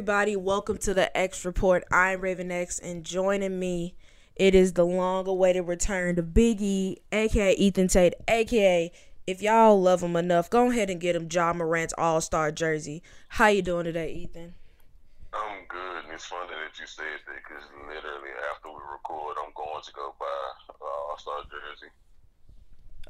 Everybody, welcome to the X Report. I'm Raven X, and joining me, it is the long-awaited return to Big E, aka Ethan Tate, aka if y'all love him enough, go ahead and get him Ja Morant's All Star jersey. How you doing today, Ethan? I'm good, and it's funny that you said that because literally after we record, I'm going to go buy All Star jersey.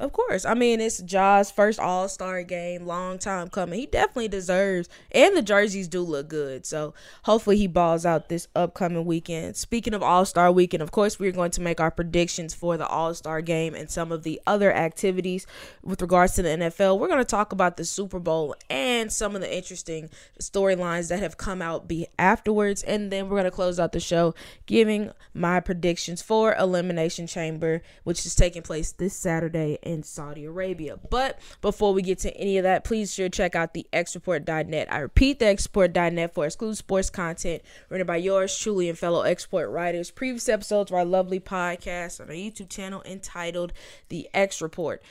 Of course. I mean, it's Ja's first All Star game, long time coming. He definitely deserves, and the jerseys do look good. So hopefully he balls out this upcoming weekend. Speaking of All Star weekend, of course, we're going to make our predictions for the All Star game and some of the other activities with regards to the NFL. We're going to talk about the Super Bowl and some of the interesting storylines that have come out be afterwards. And then we're going to close out the show giving my predictions for Elimination Chamber, which is taking place this Saturday in Saudi Arabia. But before we get to any of that, please sure check out the xreport.net. I repeat, the xreport.net for exclusive sports content written by yours truly and fellow export writers. Previous episodes of our lovely podcast on our YouTube channel entitled The X Report.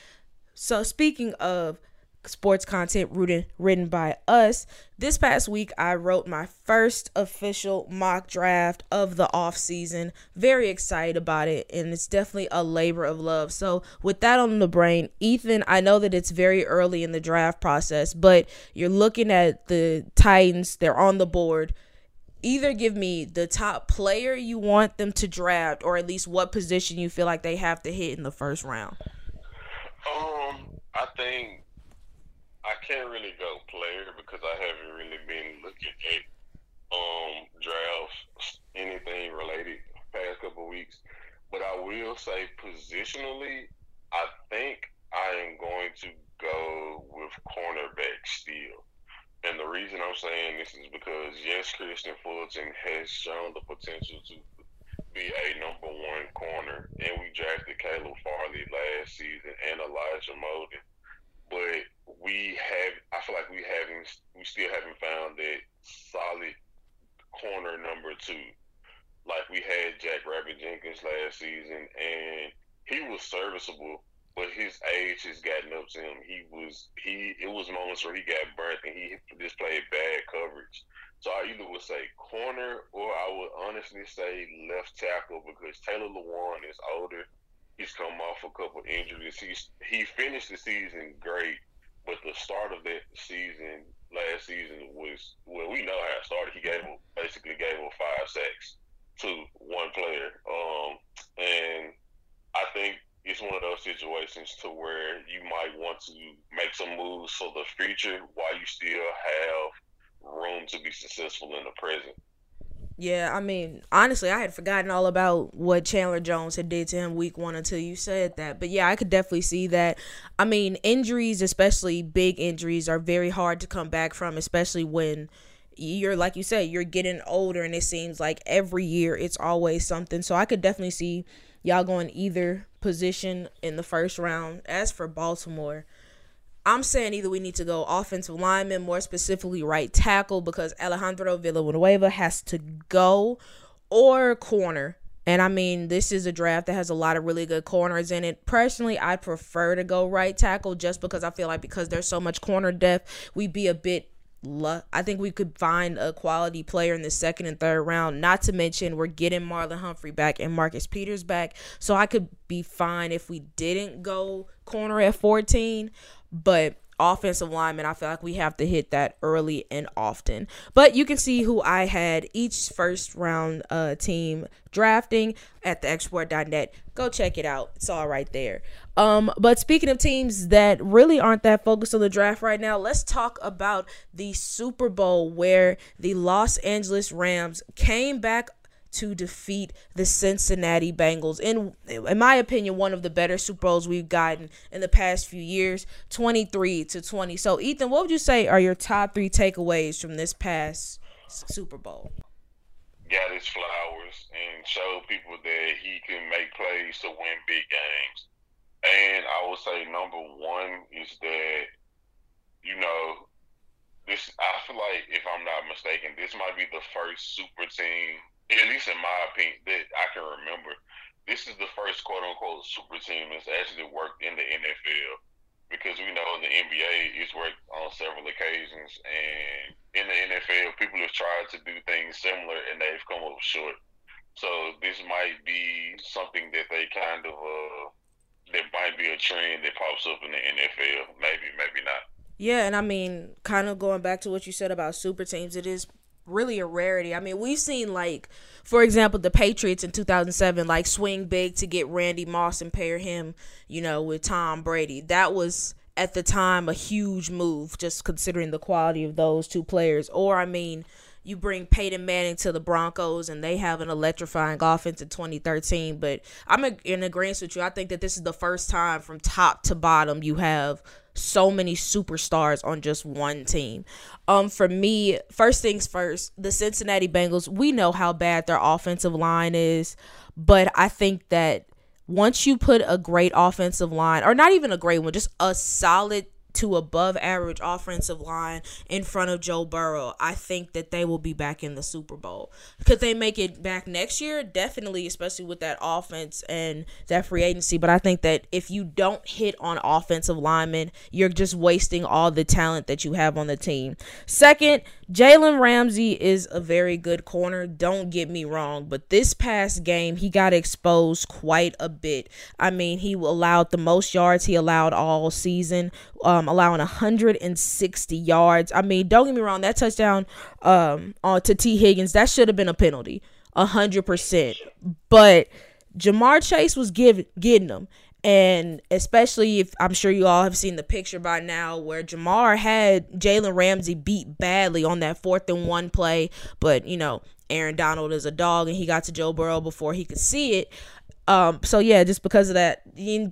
So speaking of sports content written written by us. This past week I wrote my first official mock draft of the off season. Very excited about it and it's definitely a labor of love. So with that on the brain, Ethan, I know that it's very early in the draft process, but you're looking at the Titans, they're on the board. Either give me the top player you want them to draft or at least what position you feel like they have to hit in the first round. Um, I think I can't really go player because I haven't really been looking at um drafts anything related past couple weeks. But I will say positionally, I think I am going to go with cornerback still. And the reason I'm saying this is because yes, Kristian Fulton has shown the potential to be a number one corner, and we drafted Caleb Farley last season and Elijah Molden but we have I feel like we haven't we still haven't found that solid corner number two. Like we had Jack Rabbit Jenkins last season and he was serviceable, but his age has gotten up to him. He was he it was moments where he got burnt and he just played bad coverage. So I either would say corner or I would honestly say left tackle because Taylor Lewan is older he's come off a couple injuries. He's he finished the season great, but the start of that season last season was well, we know how it started. He gave him basically gave him five sacks to one player, um, and I think it's one of those situations to where you might want to make some moves for the future while you still have room to be successful in the present. Yeah, I mean, honestly, I had forgotten all about what Chandler Jones had did to him week one until you said that. But yeah, I could definitely see that. I mean, injuries, especially big injuries, are very hard to come back from, especially when you're like you said, you're getting older and it seems like every year it's always something. So I could definitely see y'all going either position in the first round. As for Baltimore, I'm saying either we need to go offensive lineman, more specifically right tackle, because Alejandro Villanueva has to go, or corner. And I mean, this is a draft that has a lot of really good corners in it. Personally, I prefer to go right tackle just because I feel like because there's so much corner depth, we'd be a bit I think we could find a quality player in the second and third round. Not to mention, we're getting Marlon Humphrey back and Marcus Peters back. So I could be fine if we didn't go corner at 14. But offensive lineman, I feel like we have to hit that early and often. But you can see who I had each first round uh, team drafting at the xreport.net. Go check it out. It's all right there. Um, but speaking of teams that really aren't that focused on the draft right now, let's talk about the Super Bowl where the Los Angeles Rams came back to defeat the Cincinnati Bengals. In in my opinion, one of the better Super Bowls we've gotten in the past few years, 23 to 20. So, Ethan, what would you say are your top 3 takeaways from this past Super Bowl? Got his flowers and showed people that he can make plays to win big games. And I would say number one is that, you know, this I feel like if I'm not mistaken, this might be the first super team at least in my opinion, that I can remember, this is the first quote unquote super team that's actually worked in the NFL. Because we know the NBA it's worked on several occasions and in the NFL people have have tried to do things similar and they've come up short. So this might be something that they kind of uh that might be a trend that pops up in the NFL. Maybe, maybe not. Yeah, and I mean, kind of going back to what you said about super teams, it is really a rarity. I mean, we've seen like, for example, the Patriots in 2007 like swing big to get Randy Moss and pair him, you know, with Tom Brady. That was at the time a huge move, just considering the quality of those two players. Or I mean, you bring Peyton Manning to the Broncos and they have an electrifying offense in 2013. But I'm in agreement with you. I think that this is the first time from top to bottom you have so many superstars on just one team. Um, for me, first things first, the Cincinnati Bengals, we know how bad their offensive line is, but I think that once you put a great offensive line, or not even a great one, just a solid to above average offensive line in front of Joe Burrow, I think that they will be back in the Super Bowl. Could they make it back next year? Definitely, especially with that offense and that free agency. But I think that if you don't hit on offensive linemen, you're just wasting all the talent that you have on the team. Second, Jalen Ramsey is a very good corner. Don't get me wrong, but this past game, he got exposed quite a bit. I mean, he allowed the most yards he allowed all season, um, allowing 160 yards. I mean, don't get me wrong, that touchdown um, on to Tee Higgins, that should have been a penalty, 100%. But Ja'Marr Chase was give, getting them. And especially if I'm sure you all have seen the picture by now where Ja'Marr had Jalen Ramsey beat badly on that fourth and one play, but you know, Aaron Donald is a dog and he got to Joe Burrow before he could see it. Um, so yeah, just because of that,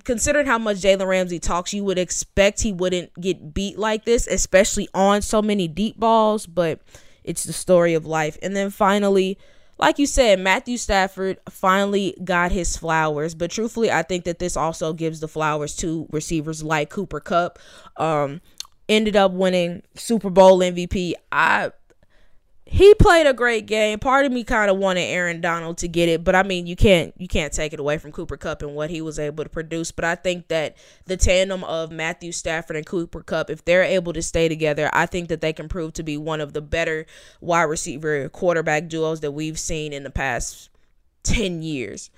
considering how much Jalen Ramsey talks, you would expect he wouldn't get beat like this, especially on so many deep balls, but it's the story of life. And then finally, like you said, Matthew Stafford finally got his flowers. But truthfully, I think that this also gives the flowers to receivers like Cooper Kupp. Um, ended up winning Super Bowl MVP. I he played a great game. Part of me kind of wanted Aaron Donald to get it, but I mean, you can't you can't take it away from Cooper Kupp and what he was able to produce. But I think that the tandem of Matthew Stafford and Cooper Kupp, if they're able to stay together, I think that they can prove to be one of the better wide receiver quarterback duos that we've seen in the past 10 years.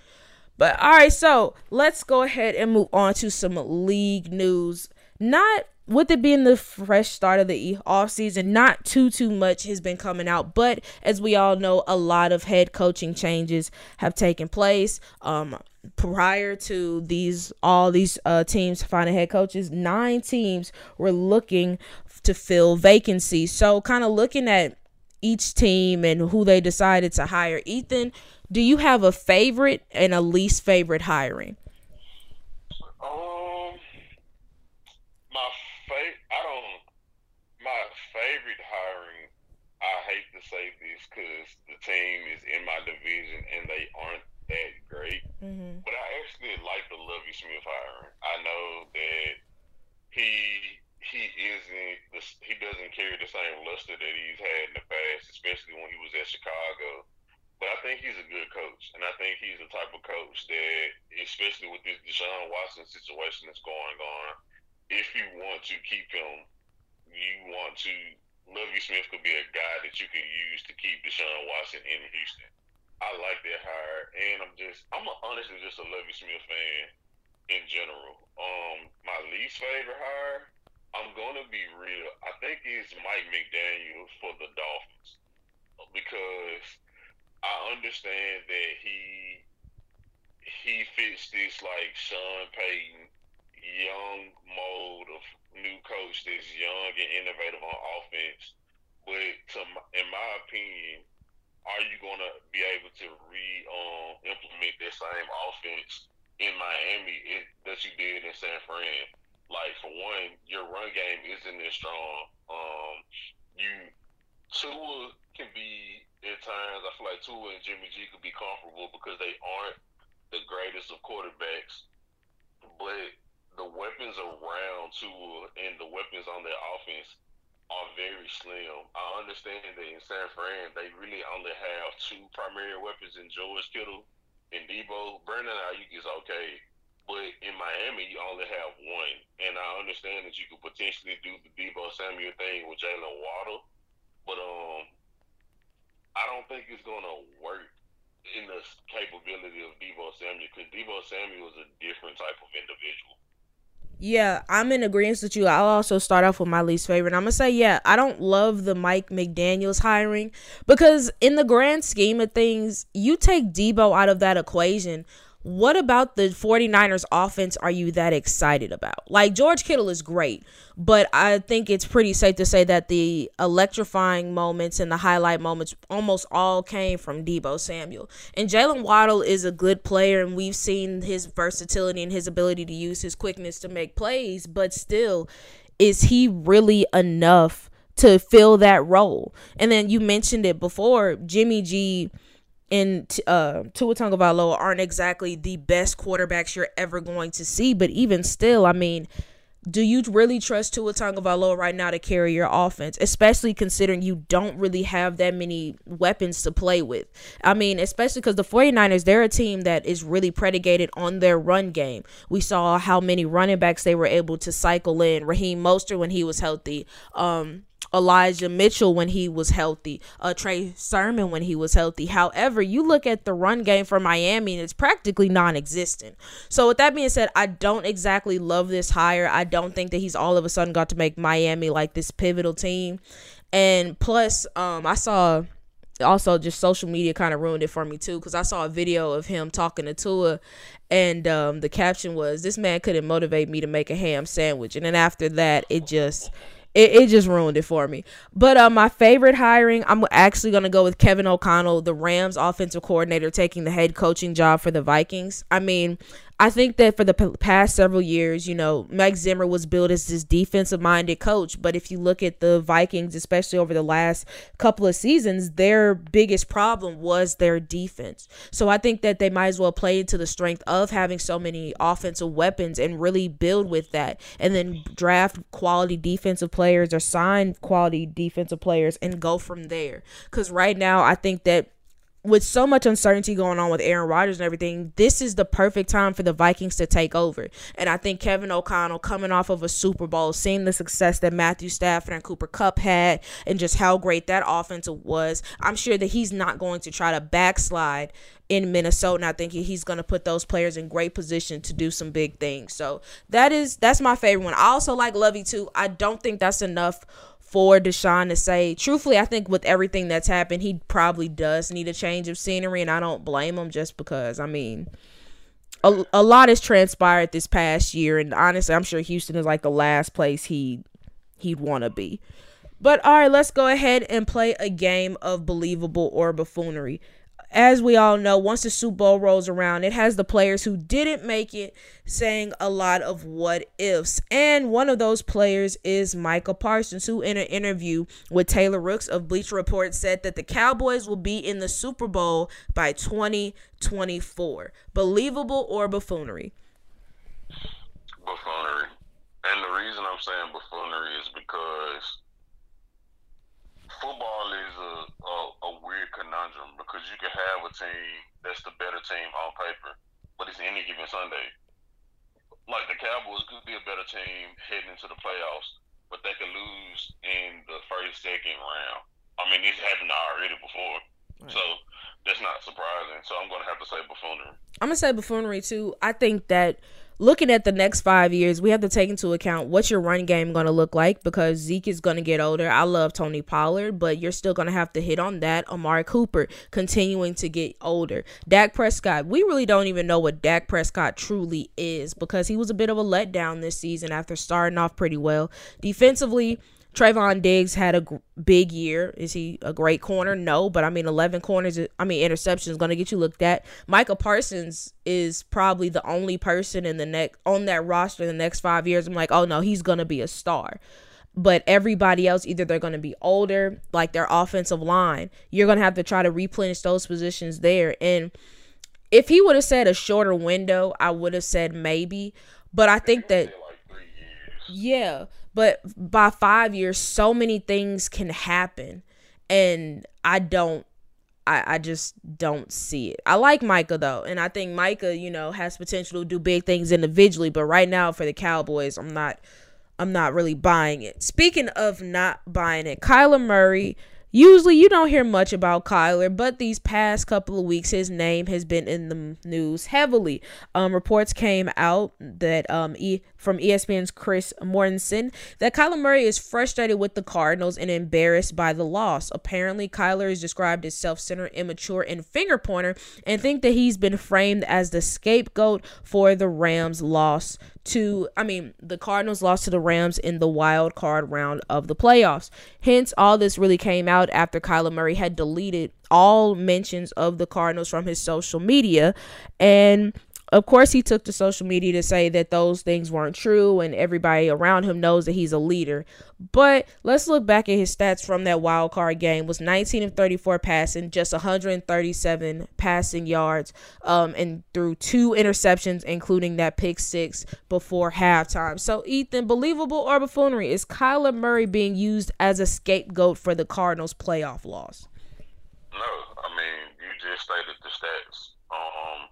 But all right, so let's go ahead and move on to some league news. Not with it being the fresh start of the off season, not too too much has been coming out, but as we all know, a lot of head coaching changes have taken place. Um, prior to these all these uh, teams finding head coaches, nine teams were looking to fill vacancies. So, kind of looking at each team and who they decided to hire. Ethan, do you have a favorite and a least favorite hiring? Say this because the team is in my division and they aren't that great. Mm-hmm. But I actually like the Lovie Smith hiring. I know that he he isn't the, he doesn't carry the same luster that he's had in the past, especially when he was at Chicago. But I think he's a good coach, and I think he's the type of coach that, especially with this Deshaun Watson situation that's going on, if you want to keep him, you want to Lovie Smith could be a guy that you can use to keep Deshaun Watson in Houston. I like that hire, and I'm just I'm a, honestly just a Lovie Smith fan in general. Um, my least favorite hire, I'm gonna be real. I think is Mike McDaniel for the Dolphins because I understand that he he fits this like Sean Payton young mode of new coach that's young and innovative on offense. But to, in my opinion, are you going to be able to re um, implement that same offense in Miami it, that you did in San Fran? Like for one, your run game isn't as strong. Um, you Tua can be at times. I feel like Tua and Jimmy G could be comfortable because they aren't the greatest of quarterbacks, but the weapons around Tua and the weapons on their offense are very slim. I understand that in San Fran they really only have two primary weapons in George Kittle and Deebo. Brandon Aiyuk is okay, but in Miami you only have one. And I understand that you could potentially do the Deebo Samuel thing with Jaylen Waddle, but um, I don't think it's gonna work in the capability of Deebo Samuel because Deebo Samuel is a different type of individual. Yeah, I'm in agreement with you. I'll also start off with my least favorite. I'm gonna say, yeah, I don't love the Mike McDaniel's hiring because in the grand scheme of things, you take Deebo out of that equation what about the 49ers offense are you that excited about? Like George Kittle is great, but I think it's pretty safe to say that the electrifying moments and the highlight moments almost all came from Deebo Samuel. And Jaylen Waddle is a good player, and we've seen his versatility and his ability to use his quickness to make plays, but still, is he really enough to fill that role? And then you mentioned it before, Jimmy G and uh, Tua Tagovailoa aren't exactly the best quarterbacks you're ever going to see. But even still, I mean, do you really trust Tua Tagovailoa right now to carry your offense, especially considering you don't really have that many weapons to play with? I mean, especially because the 49ers, they're a team that is really predicated on their run game. We saw how many running backs they were able to cycle in. Raheem Mostert when he was healthy. Um, Elijah Mitchell when he was healthy, uh, Trey Sermon when he was healthy. However, you look at the run game for Miami and it's practically non existent. So, with that being said, I don't exactly love this hire. I don't think that he's all of a sudden got to make Miami like this pivotal team. And plus, um, I saw also just social media kind of ruined it for me too because I saw a video of him talking to Tua and um, the caption was this man couldn't motivate me to make a ham sandwich and then after that it just it, it just ruined it for me. But uh, my favorite hiring, I'm actually going to go with Kevin O'Connell, the Rams offensive coordinator, taking the head coaching job for the Vikings. I mean, I think that for the p- past several years, you know, Mike Zimmer was built as this defensive minded coach. But if you look at the Vikings, especially over the last couple of seasons, their biggest problem was their defense. So I think that they might as well play into the strength of having so many offensive weapons and really build with that. And then draft quality defensive players or sign quality defensive players and go from there. Because right now, I think that with so much uncertainty going on with Aaron Rodgers and everything, this is the perfect time for the Vikings to take over. And I think Kevin O'Connell coming off of a Super Bowl, seeing the success that Matthew Stafford and Cooper Kupp had, and just how great that offense was, I'm sure that he's not going to try to backslide in Minnesota. And I think he's going to put those players in great position to do some big things. So that is that's my favorite one. I also like Lovie too. I don't think that's enough for Deshaun to say, truthfully, I think with everything that's happened, he probably does need a change of scenery, and I don't blame him just because, I mean, a, a lot has transpired this past year, and honestly, I'm sure Houston is like the last place he he'd want to be. But all right, let's go ahead and play a game of believable or buffoonery as we all know, once the Super Bowl rolls around, it has the players who didn't make it saying a lot of what ifs. And one of those players is Micah Parsons, who in an interview with Taylor Rooks of Bleacher Report said that the Cowboys will be in the Super Bowl by 2024. Believable or buffoonery? Buffoonery. And the reason I'm saying buffoonery is because football is a, a, a weird conundrum because you can have a team that's the better team on paper, but it's any given Sunday. Like the Cowboys could be a better team heading into the playoffs, but they could lose in the first, second round. I mean, it's happened already before, right. so that's not surprising. So I'm going to have to say buffoonery. I'm gonna say buffoonery too. I think that looking at the next five years, we have to take into account what's your run game going to look like because Zeke is going to get older. I love Tony Pollard, but you're still going to have to hit on that. Amari Cooper continuing to get older. Dak Prescott, we really don't even know what Dak Prescott truly is because he was a bit of a letdown this season after starting off pretty well. Defensively, Trevon Diggs had a g- big year. Is he a great corner? No, but I mean, 11 corners, uh, I mean, interceptions going to get you looked at. Micah Parsons is probably the only person in the next on that roster in the next five years. I'm like, oh no, he's going to be a star. But everybody else, either they're going to be older, like their offensive line. You're going to have to try to replenish those positions there. And if he would have said a shorter window, I would have said maybe. But I think that, yeah but by five years, so many things can happen. And I don't I, I just don't see it. I like Micah though, and I think Micah, you know, has potential to do big things individually, but right now for the Cowboys, I'm not I'm not really buying it. Speaking of not buying it, Kyler Murray Usually, you don't hear much about Kyler, but these past couple of weeks, his name has been in the news heavily. Um, reports came out that um, e- from ESPN's Chris Mortensen that Kyler Murray is frustrated with the Cardinals and embarrassed by the loss. Apparently, Kyler is described as self-centered, immature, and finger pointer, and think that he's been framed as the scapegoat for the Rams' loss to I mean the Cardinals lost to the Rams in the wild card round of the playoffs. Hence all this really came out after Kyler Murray had deleted all mentions of the Cardinals from his social media. And of course, he took to social media to say that those things weren't true and everybody around him knows that he's a leader. But let's look back at his stats from that wild card game. Was 19 of 34 passing, just 137 passing yards, um, and threw two interceptions, including that pick six before halftime. So, Ethan, believable or buffoonery? Is Kyler Murray being used as a scapegoat for the Cardinals' playoff loss? No, I mean you just stated the stats. Um,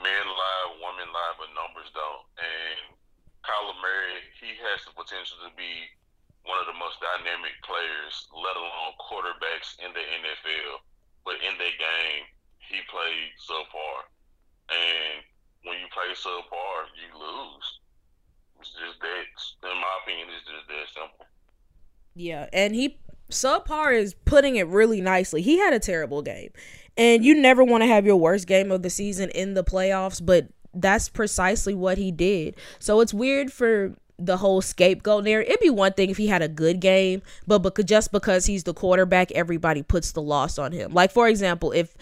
men lie, women lie, but numbers don't. And Kyler Murray, he has the potential to be one of the most dynamic players, let alone quarterbacks in the NFL. But in that game, he played subpar. And when you play subpar, you lose. It's just that, in my opinion, it's just that simple. Yeah, and he subpar is putting it really nicely. He had a terrible game. And you never want to have your worst game of the season in the playoffs, but that's precisely what he did. So it's weird for the whole scapegoat there. It'd be one thing if he had a good game, but because just because he's the quarterback, everybody puts the loss on him. Like for example, if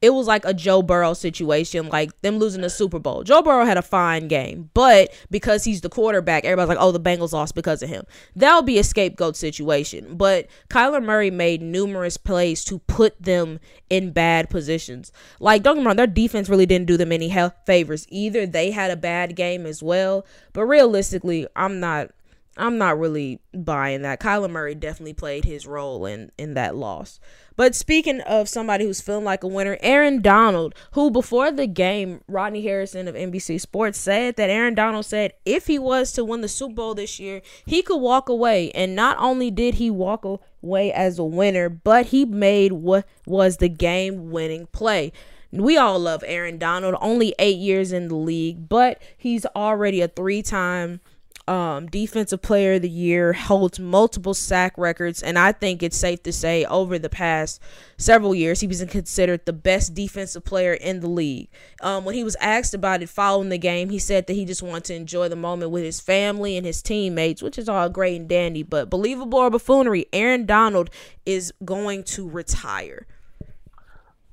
it was like a Joe Burrow situation, like them losing the Super Bowl. Joe Burrow had a fine game, but because he's the quarterback, everybody's like, oh, the Bengals lost because of him. That'll be a scapegoat situation. But Kyler Murray made numerous plays to put them in bad positions. Like, don't get me wrong, their defense really didn't do them any favors either. They had a bad game as well. But realistically, I'm not I'm not really buying that. Kyler Murray definitely played his role in in that loss. But speaking of somebody who's feeling like a winner, Aaron Donald, who before the game, Rodney Harrison of NBC Sports said that Aaron Donald said if he was to win the Super Bowl this year, he could walk away. And not only did he walk away as a winner, but he made what was the game winning play. We all love Aaron Donald, only eight years in the league, but he's already a three time um, defensive player of the year, holds multiple sack records, and I think it's safe to say over the past several years he was considered the best defensive player in the league. Um, when he was asked about it following the game, he said that he just wanted to enjoy the moment with his family and his teammates, which is all great and dandy. But believable or buffoonery, Aaron Donald is going to retire.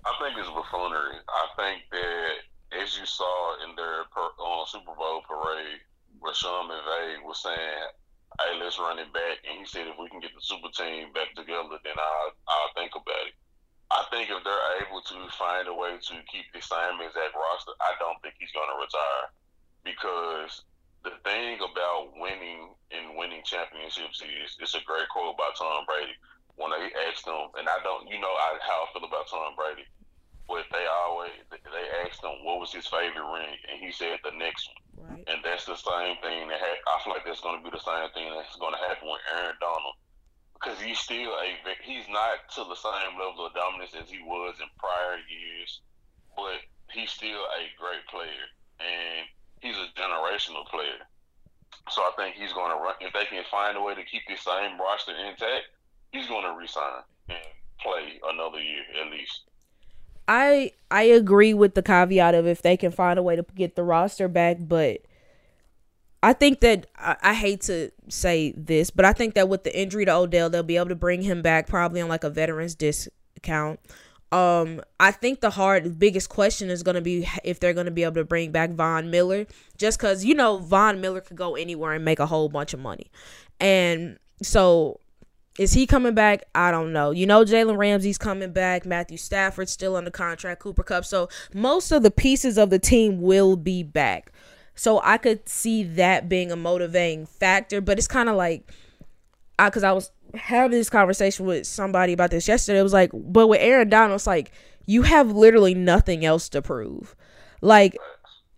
I think it's buffoonery. I think that as you saw in their per, uh, Super Bowl parade Sean McVay was saying, "Hey, let's run it back," and he said, "If we can get the super team back together, then I'll I'll think about it." I think if they're able to find a way to keep the same exact roster, I don't think he's going to retire. Because the thing about winning and winning championships is it's a great quote by Tom Brady. When they asked him, and I don't, you know, I, how I feel about Tom Brady, but they always they asked him what was his favorite ring, and he said the next one. Right. And that's the same thing that ha- I feel like that's going to be the same thing that's going to happen with Aaron Donald because he's still a he's not to the same level of dominance as he was in prior years, but he's still a great player and he's a generational player. So I think he's going to run if they can find a way to keep the same roster intact. He's going to resign and play another year at least. I I agree with the caveat of if they can find a way to get the roster back, but I think that I, I, hate to say this, but I think that with the injury to Odell, they'll be able to bring him back probably on like a veterans discount. Um, I think the hard biggest question is going to be if they're going to be able to bring back Von Miller, just because you know Von Miller could go anywhere and make a whole bunch of money, and so is he coming back? I don't know. You know, Jalen Ramsey's coming back. Matthew Stafford's still under contract. Cooper Kupp. So most of the pieces of the team will be back. So I could see that being a motivating factor. But it's kind of like, I because I was having this conversation with somebody about this yesterday. It was like, but with Aaron Donald, it's like you have literally nothing else to prove. Like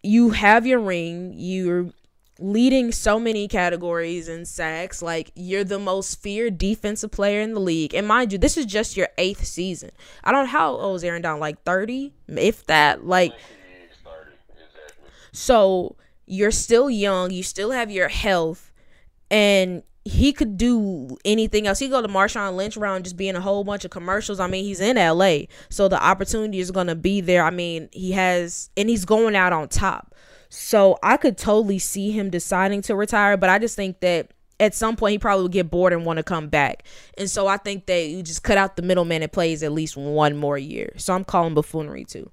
you have your ring. You're leading so many categories in sacks. Like you're the most feared defensive player in the league. And mind you, this is just your eighth season. I don't know how old is Aaron Donald, like thirty, if that. Like so you're still young, you still have your health, and he could do anything else. He go to Marshawn Lynch around just being a whole bunch of commercials. I mean, he's in LA, so the opportunity is gonna be there. I mean, he has and he's going out on top. So I could totally see him deciding to retire, but I just think that at some point he probably would get bored and want to come back. And so I think that you just cut out the middleman and plays at least one more year. So I'm calling buffoonery too.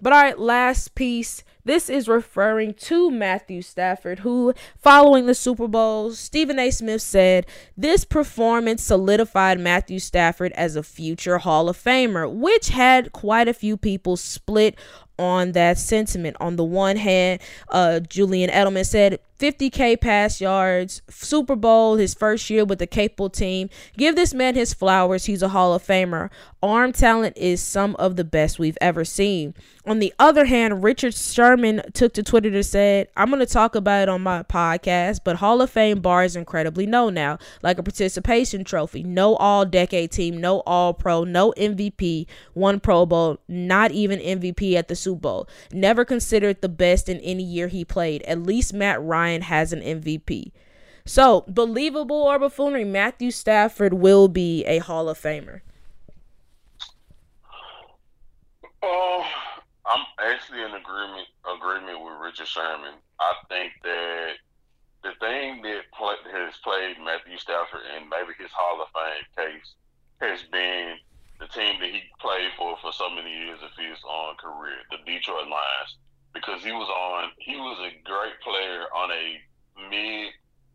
But all right, last piece. This is referring to Matthew Stafford, who, following the Super Bowl, Stephen A. Smith said, This performance solidified Matthew Stafford as a future Hall of Famer, which had quite a few people split on that sentiment. On the one hand, uh, Julian Edelman said 50K pass yards, Super Bowl, his first year with the capable team. Give this man his flowers. He's a Hall of Famer. Arm talent is some of the best we've ever seen. On the other hand, Richard Sherman took to Twitter to said, I'm going to talk about it on my podcast, but Hall of Fame bar is incredibly low now, like a participation trophy. No all decade team, no all pro, no MVP, one Pro Bowl, not even MVP at the Super Bowl. Never considered the best in any year he played. At least Matt Ryan has an MVP. So, believable or buffoonery, Matthew Stafford will be a Hall of Famer. Oh, I'm actually in agreement agreement with Richard Sherman. I think that the thing that play, has played Matthew Stafford and maybe his Hall of Fame case has been the team that he played for for so many years of his on career, the Detroit Lions, because he was on. He was a great player on a mid,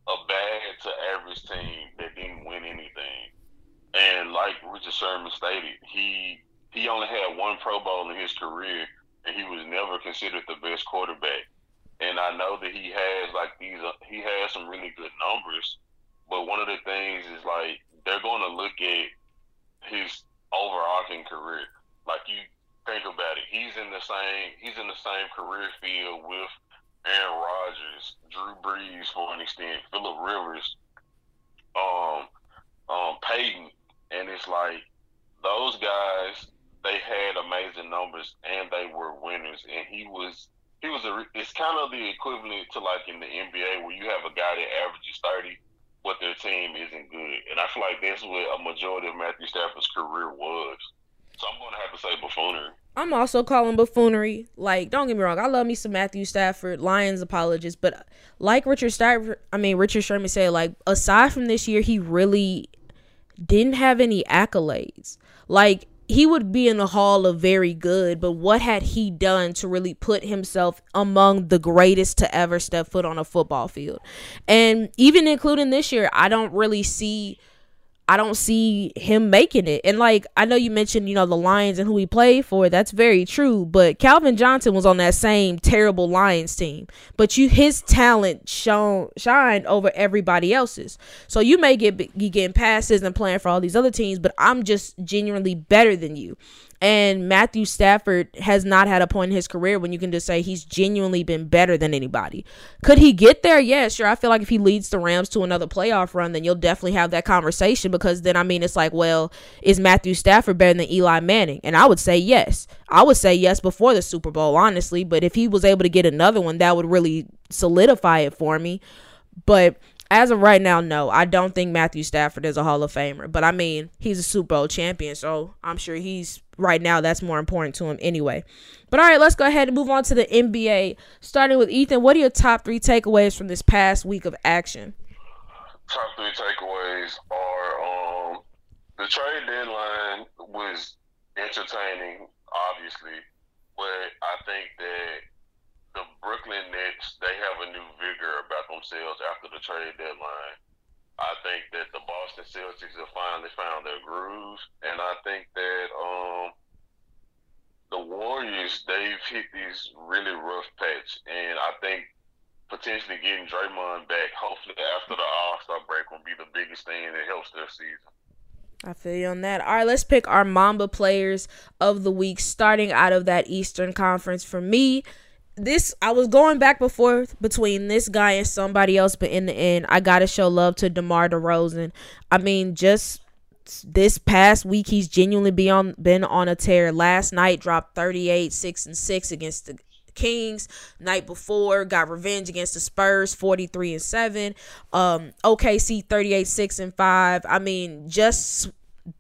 a bad to average team that didn't win anything. And like Richard Sherman stated, he he only had one Pro Bowl in his career, and he was never considered the best quarterback. And I know that he has like these. Uh, he has some really good numbers, but one of the things is like they're going to look at his overarching career. Like you think about it, he's in the same he's in the same career field with Aaron Rodgers, Drew Brees for an extent, Philip Rivers, um, um, Peyton, and it's like those guys they had amazing numbers and they were winners, and he was he was a it's kind of the equivalent to like in the NBA where you have a guy that averages thirty but their team isn't good. And I feel like that's what a majority of Matthew Stafford's career was. So I'm going to have to say buffoonery. I'm also calling buffoonery. Like, don't get me wrong, I love me some Matthew Stafford, Lions apologist, but like Richard Stafford, I mean Richard Sherman said, like aside from this year, he really didn't have any accolades. Like he would be in the hall of very good, but what had he done to really put himself among the greatest to ever step foot on a football field? And even including this year, I don't really see I don't see him making it. And like I know you mentioned, you know, the Lions and who he played for. That's very true. But Calvin Johnson was on that same terrible Lions team. But you his talent shone shined over everybody else's. So you may get you getting passes and playing for all these other teams, but I'm just genuinely better than you. And Matthew Stafford has not had a point in his career when you can just say he's genuinely been better than anybody. Could he get there? Yeah, sure. I feel like if he leads the Rams to another playoff run, then you'll definitely have that conversation because then, I mean, it's like, well, is Matthew Stafford better than Eli Manning? And I would say yes. I would say yes before the Super Bowl, honestly. But if he was able to get another one, that would really solidify it for me. But as of right now, no, I don't think Matthew Stafford is a Hall of Famer. But I mean, he's a Super Bowl champion, so I'm sure he's right now that's more important to him anyway. But all right, let's go ahead and move on to the NBA. Starting with Ethan, what are your top three takeaways from this past week of action? Top three takeaways are um, the trade deadline was entertaining, obviously, but I think that the Brooklyn Nets they have a new vigor about themselves after the trade deadline. I think that the Boston Celtics have finally found their groove, and I think that um, the Warriors they've hit these really rough patch, and I think potentially getting Draymond back, hopefully after the All Star break, will be the biggest thing that helps their season. I feel you on that. All right, let's pick our Mamba players of the week, starting out of that Eastern Conference. For me, this I was going back and forth between this guy and somebody else, but in the end, I gotta show love to DeMar DeRozan. I mean, just this past week, he's genuinely been on been on a tear. Last night, dropped 38, six and six against the Kings. Night before, got revenge against the Spurs, 43 and 7. Um, OKC 38, 6 and 5. I mean, just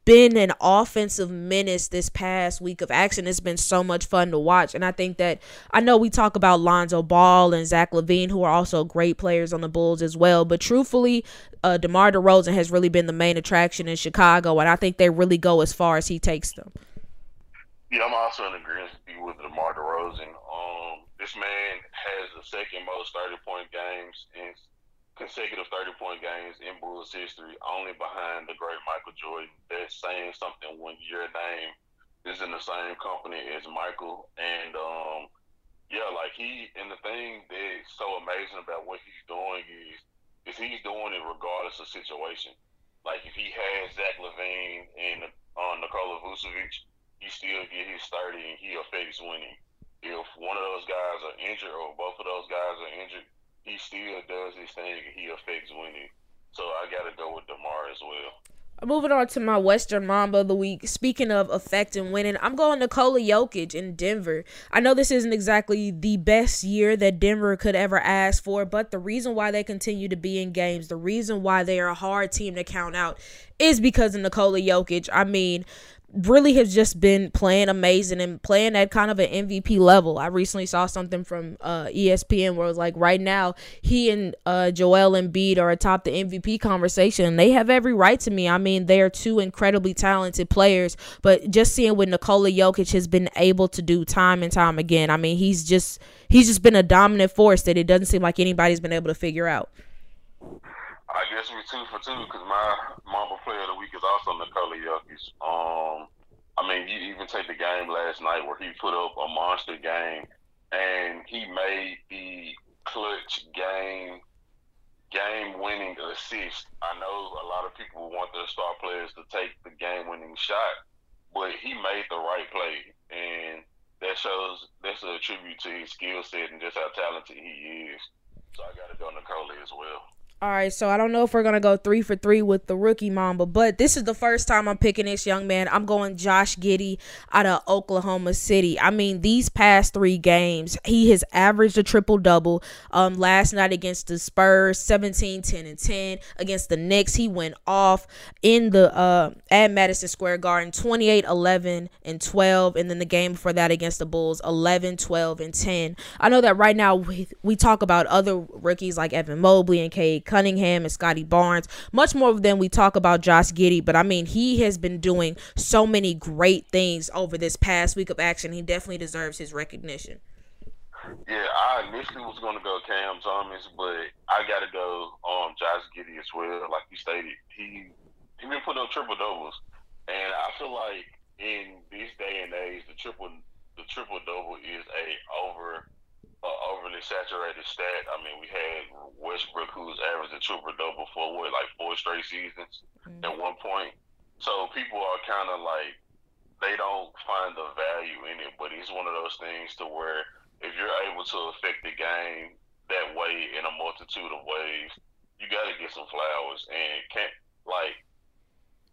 been an offensive menace this past week of action. It's been so much fun to watch. And I think that I know we talk about Lonzo Ball and Zach LaVine, who are also great players on the Bulls as well. But truthfully, uh, DeMar DeRozan has really been the main attraction in Chicago. And I think they really go as far as he takes them. Yeah, I'm also in agreement with DeMar DeRozan. Um, this man has the second most 30 point games in consecutive 30 point games in Bulls history, only behind the great Michael Jordan. That's saying something when your name is in the same company as Michael. And um, yeah, like he, and the thing that's so amazing about what he's doing is, is he's doing it regardless of situation. Like if he has Zach LaVine and uh, Nikola Vucevic, he still get his 30 and he affects winning. If one of those guys are injured or both of those guys are injured, he still does his thing he affects winning. So I got to go with DeMar as well. Moving on to my Western Mamba of the week. Speaking of affecting winning, I'm going Nikola Jokic in Denver. I know this isn't exactly the best year that Denver could ever ask for, but the reason why they continue to be in games, the reason why they are a hard team to count out, is because of Nikola Jokic. I mean, really has just been playing amazing and playing at kind of an MVP level. I recently saw something from uh, ESPN where it was like right now he and uh, Joel Embiid are atop the MVP conversation. They have every right to me. I mean, they are two incredibly talented players, but just seeing what Nikola Jokic has been able to do time and time again. I mean, he's just he's just been a dominant force that it doesn't seem like anybody's been able to figure out. I guess we two for two because my Mamba player of the week is also Nikola Jokic. Um, I mean, you even take the game last night where he put up a monster game and he made the clutch game game winning assist. I know a lot of people want their star players to take the game winning shot, but he made the right play and that shows that's a tribute to his skill set and just how talented he is. So I gotta go Nikola as well. All right, so I don't know if we're gonna go three for three with the rookie Mamba, but this is the first time I'm picking this young man. I'm going Josh Giddey out of Oklahoma City. I mean, these past three games, he has averaged a triple double. Um, last night against the Spurs, 17, 10, and 10. Against the Knicks, he went off in the uh at Madison Square Garden, 28, 11, and 12. And then the game before that against the Bulls, 11, 12, and 10. I know that right now we, we talk about other rookies like Evan Mobley and Cade Cunningham and Scottie Barnes, much more than we talk about Josh Giddey. But I mean, he has been doing so many great things over this past week of action. He definitely deserves his recognition. Yeah, I initially was going to go Cam Thomas, but I got to go um Josh Giddey as well. Like you stated, he he been putting up triple doubles, and I feel like in this day and age, the triple the triple double is a over uh, overly saturated stat. I mean, we had Westbrook who's averaged a triple double for what, like four straight seasons mm-hmm. at one point. So people are kind of like they don't find the value in it, but it's one of those things to where if you're able to affect the game that way in a multitude of ways, you got to get some flowers and can't like.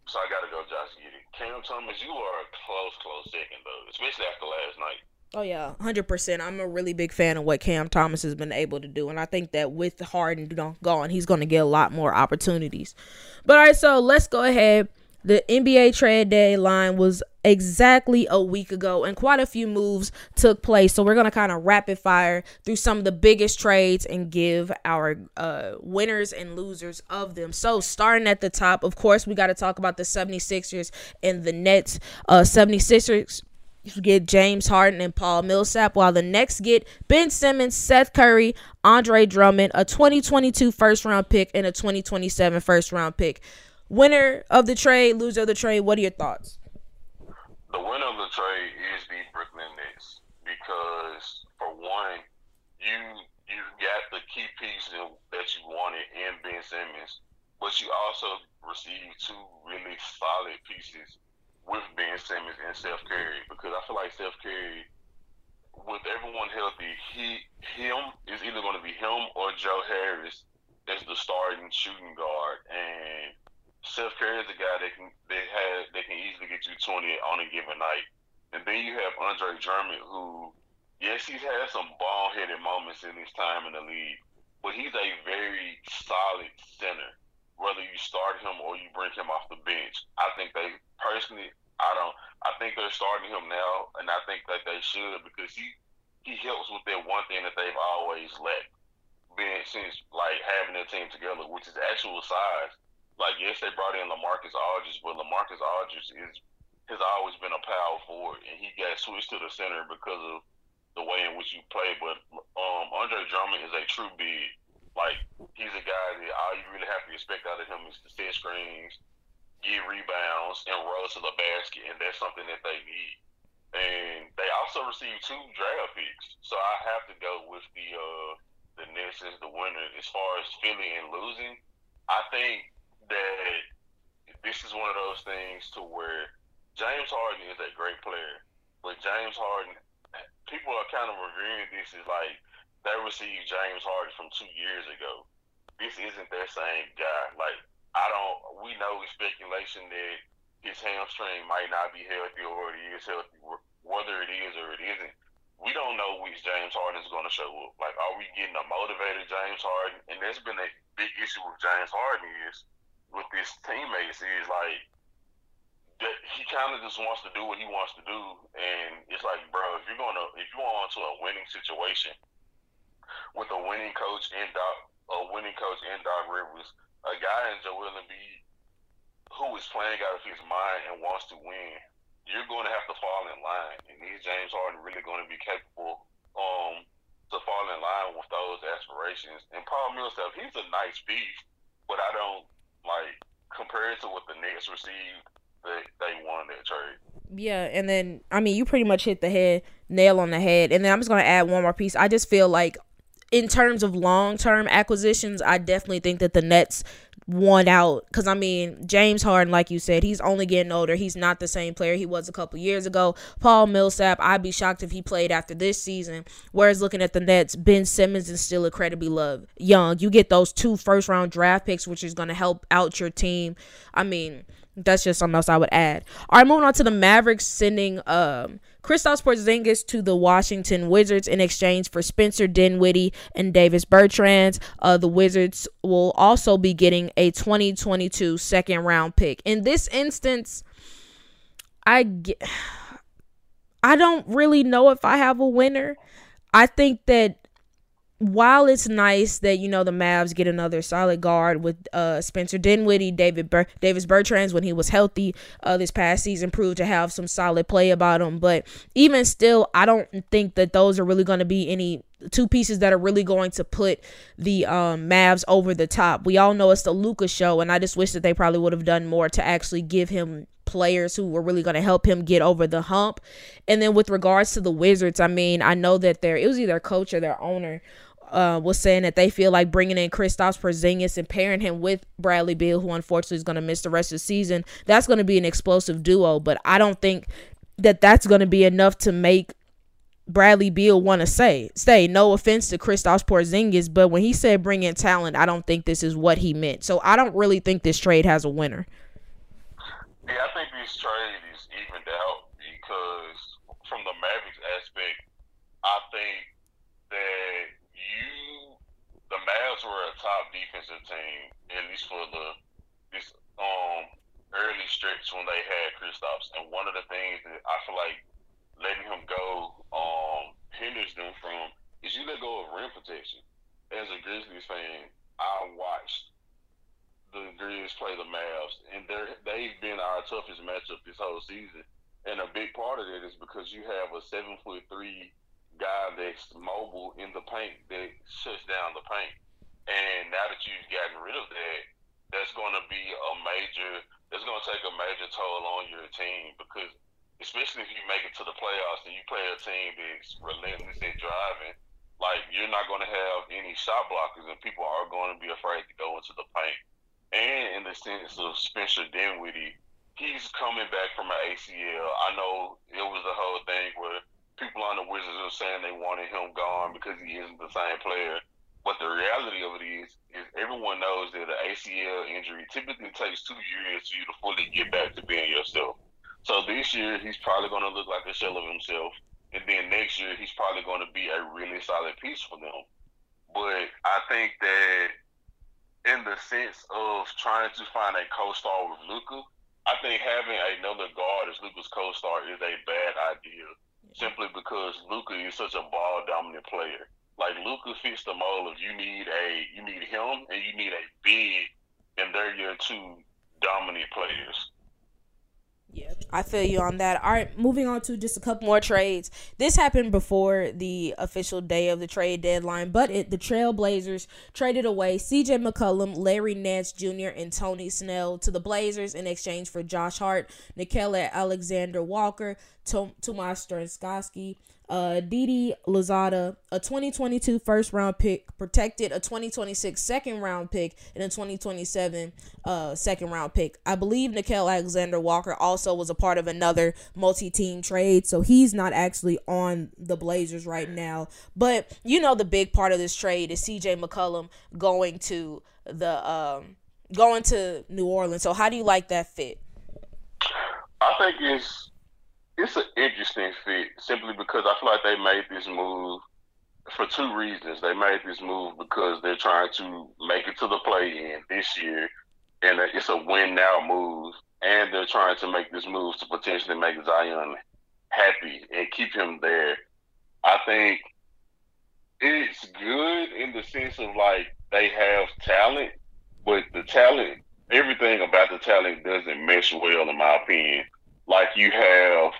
So I got to go, Josh Giddey. Cam Thomas, you are a close, close second though, especially after last night. Oh yeah, hundred percent. I'm a really big fan of what Cam Thomas has been able to do, and I think that with Harden gone, he's going to get a lot more opportunities. But all right, so let's go ahead. The NBA trade deadline was exactly a week ago, and quite a few moves took place. So we're gonna kind of rapid fire through some of the biggest trades and give our uh, winners and losers of them. So starting at the top, of course, we got to talk about the 76ers and the Nets. Uh, 76ers get James Harden and Paul Millsap, while the next get Ben Simmons, Seth Curry, Andre Drummond, a 2022 first round pick, and a 2027 first round pick. Winner of the trade, loser of the trade. What are your thoughts? The winner of the trade is the Brooklyn Nets because, for one, you you got the key piece that you wanted in Ben Simmons, but you also received two really solid pieces with Ben Simmons and Steph Curry because I feel like Steph Curry with everyone healthy, he him is either going to be him or Joe Harris as the starting shooting guard, and Seth Curry is a guy that can that has that can easily get you twenty on a given night, and then you have Andre Drummond, who yes, he's had some ball headed moments in his time in the league, but he's a very solid center. Whether you start him or you bring him off the bench, I think they personally, I don't. I think they're starting him now, and I think that they should because he he helps with that one thing that they've always lacked, being since like having their team together, which is actual size. Like yes, they brought in LaMarcus Aldridge, but LaMarcus Aldridge is has always been a power forward, and he got switched to the center because of the way in which you play. But um, Andre Drummond is a true big. Like he's a guy that all you really have to expect out of him is to set screens, get rebounds and roll to the basket, and that's something that they need. And they also received two draft picks, so I have to go with the uh, the Nets as the winner as far as Philly and losing. I think that this is one of those things to where James Harden is a great player, but James Harden, people are kind of reviewing this as like they received James Harden from two years ago. This isn't that same guy. Like I don't. We know speculation that his hamstring might not be healthy or it is healthy. Whether it is or it isn't, we don't know which James Harden is going to show up. Like, are we getting a motivated James Harden? And that's been a big issue with James Harden is with his teammates is like that he kind of just wants to do what he wants to do, and it's like, bro, if you're gonna if you want to a winning situation with a winning coach and Doc, a winning coach and Doc Rivers, a guy in Joel Embiid who is playing out of his mind and wants to win, you're going to have to fall in line. And is James Harden really going to be capable um, to fall in line with those aspirations? And Paul Millsap, he's a nice beef, but I don't like compared to what the Nets received. They, they won that trade. Yeah, and then I mean, you pretty much hit the head nail on the head. And then I'm just gonna add one more piece. I just feel like in terms of long term acquisitions, I definitely think that the Nets won out because I mean James Harden, like you said, he's only getting older. He's not the same player he was a couple years ago. Paul Millsap, I'd be shocked if he played after this season. Whereas looking at the Nets, Ben Simmons is still incredibly. Young, you get those two first round draft picks, which is going to help out your team. I mean, that's just something else I would add. All right, moving on to the Mavericks sending um Kristaps Porzingis to the Washington Wizards in exchange for Spencer Dinwiddie and Davis Bertans. Uh, the Wizards will also be getting a 2022 second round pick. In this instance, I get, I don't really know if I have a winner. I think that while it's nice that you know the Mavs get another solid guard with uh, Spencer Dinwiddie, David Bur- Davis Bertans when he was healthy uh, this past season proved to have some solid play about him. But even still, I don't think that those are really going to be any two pieces that are really going to put the um, Mavs over the top. We all know it's the Luka show, and I just wish that they probably would have done more to actually give him players who were really going to help him get over the hump. And then with regards to the Wizards, I mean, I know that their it was either coach or their owner uh, was saying that they feel like bringing in Kristaps Porzingis and pairing him with Bradley Beal, who unfortunately is going to miss the rest of the season, that's going to be an explosive duo. But I don't think that that's going to be enough to make Bradley Beal want to say stay. No offense to Kristaps Porzingis, but when he said bring in talent, I don't think this is what he meant. So I don't really think this trade has a winner. Yeah, I think this trade is evened out because from the Mavericks aspect, I think that the Mavs were a top defensive team, at least for the this um early stretch when they had Kristaps. And one of the things that I feel like letting him go um hinders them from is you let go of rim protection. As a Grizzlies fan, I watched the Grizzlies play the Mavs, and they're they've been our toughest matchup this whole season. And a big part of it is because you have a seven foot three guy that's mobile in the paint that shuts down the paint. And now that you've gotten rid of that, that's going to be a major. That's going to take a major toll on your team because, especially if you make it to the playoffs and you play a team that's relentless at driving, like you're not going to have any shot blockers, and people are going to be afraid to go into the paint. And in the sense of Spencer Dinwiddie, he's coming back from an ACL. I know it was the whole thing where people on the Wizards are saying they wanted him gone because he isn't the same player. But the reality of it is, is everyone knows that an ACL injury typically takes two years for you to fully get back to being yourself. So this year he's probably going to look like a shell of himself, and then next year he's probably going to be a really solid piece for them. But I think that in the sense of trying to find a co-star with Luka, I think having another guard as Luka's co-star is a bad idea. Simply because Luka is such a ball dominant player like Luka fits the mold of you need a you need him and you need a big, and they're your two dominant players. Yeah, I feel you on that. All right, moving on to just a couple more trades. This happened before the official day of the trade deadline, but it, the Trailblazers traded away C.J. McCollum, Larry Nance Jr., and Tony Snell to the Blazers in exchange for Josh Hart, Nickeil Alexander Walker, Tom- Tomas uh, Didi Louzada, a 2022 first round pick, protected a 2026 second round pick, and a 2027 uh, second round pick. I believe Nickeil Alexander Walker also was a part of another multi team trade, so he's not actually on the Blazers right now. But you know, the big part of this trade is CJ McCollum going to the um, going to New Orleans. So, how do you like that fit? I think it's it's an interesting fit simply because I feel like they made this move for two reasons. They made this move because they're trying to make it to the play in this year, and it's a win now move. And they're trying to make this move to potentially make Zion happy and keep him there. I think it's good in the sense of like they have talent, but the talent, everything about the talent doesn't mesh well, in my opinion. Like you have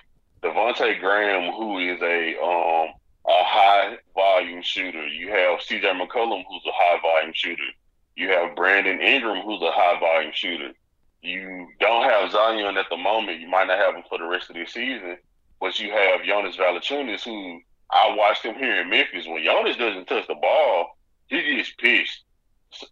Devonte Graham, who is a um a high volume shooter. You have CJ McCollum, who's a high volume shooter. You have Brandon Ingram, who's a high volume shooter. You don't have Zion at the moment. You might not have him for the rest of the season, but you have Jonas Valanciunas, who I watched him here in Memphis. When Jonas doesn't touch the ball, he gets pissed,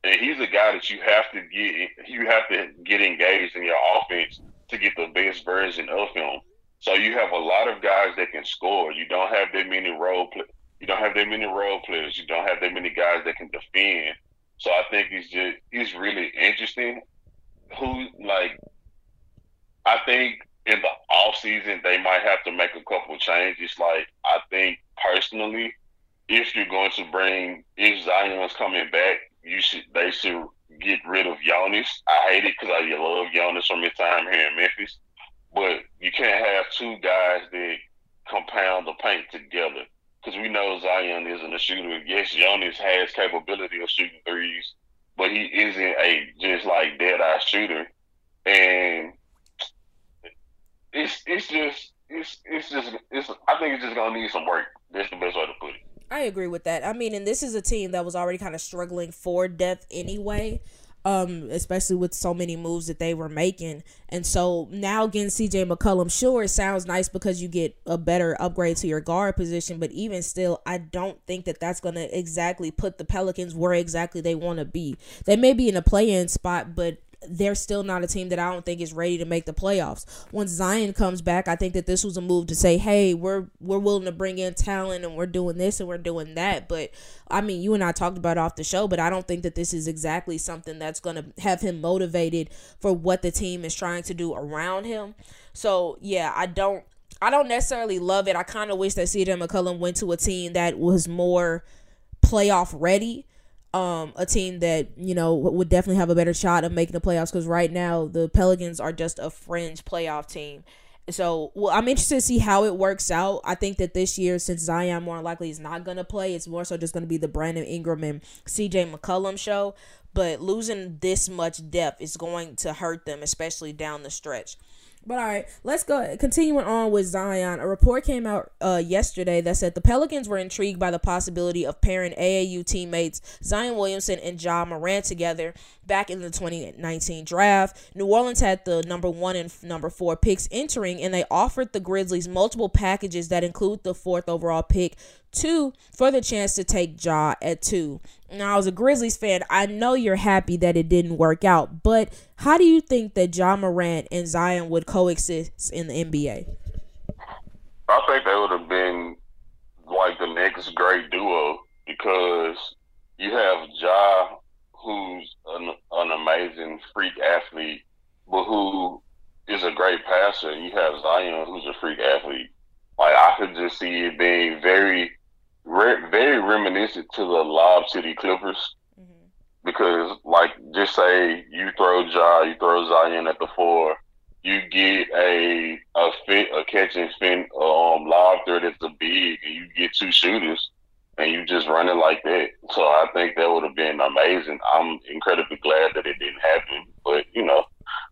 and he's a guy that you have to get. You have to get engaged in your offense to get the best version of him. So you have a lot of guys that can score. You don't have that many role play. You don't have that many role players. You don't have that many guys that can defend. So I think it's just it's really interesting. Who like I think in the off season they might have to make a couple changes. Like I think personally, if you're going to bring if Zion's coming back, you should they should get rid of Jonas. I hate it because I love Jonas from his time here in Memphis. But you can't have two guys that compound the paint together. Because we know Zion isn't a shooter. Yes, Jonas has capability of shooting threes, but he isn't a just like dead eye shooter. And it's it's just it's it's just it's I think it's just gonna need some work. That's the best way to put it. I agree with that. I mean, and this is a team that was already kind of struggling for depth anyway um, especially with so many moves that they were making. And so now getting CJ McCollum, sure, it sounds nice because you get a better upgrade to your guard position, but even still, I don't think that that's going to exactly put the Pelicans where exactly they want to be. They may be in a play in spot, but they're still not a team that I don't think is ready to make the playoffs. Once Zion comes back, I think that this was a move to say, "Hey, we're we're willing to bring in talent and we're doing this and we're doing that." But I mean, you and I talked about off the show, but I don't think that this is exactly something that's going to have him motivated for what the team is trying to do around him. So, yeah, I don't I don't necessarily love it. I kind of wish that CJ McCollum went to a team that was more playoff ready um, a team that you know would definitely have a better shot of making the playoffs because right now the Pelicans are just a fringe playoff team. So, well, I'm interested to see how it works out. I think that this year, since Zion more likely is not going to play, it's more so just going to be the Brandon Ingram and CJ McCollum show. But losing this much depth is going to hurt them, especially down the stretch. But all right, let's go. Continuing on with Zion, a report came out uh, yesterday that said the Pelicans were intrigued by the possibility of pairing AAU teammates Zion Williamson and Ja Morant together back in the 2019 draft. New Orleans had the number one and number four picks entering, and they offered the Grizzlies multiple packages that include the fourth overall pick, two for the chance to take Ja at two. Now, as a Grizzlies fan, I know you're happy that it didn't work out, but how do you think that Ja Morant and Zion would coexist in the NBA? I think they would have been like the next great duo because you have Ja, who's an, an amazing freak athlete, but who is a great passer, and you have Zion, who's a freak athlete. Like I could just see it being very, very reminiscent to the Lob City Clippers. Mm-hmm. Because, like, just say you throw Ja, you throw Zion at the four, you get a a fit a catch and fin um lob threat that's a big, and you get two shooters, and you just run it like that. So I think that would have been amazing. I'm incredibly glad that it didn't happen, but you know,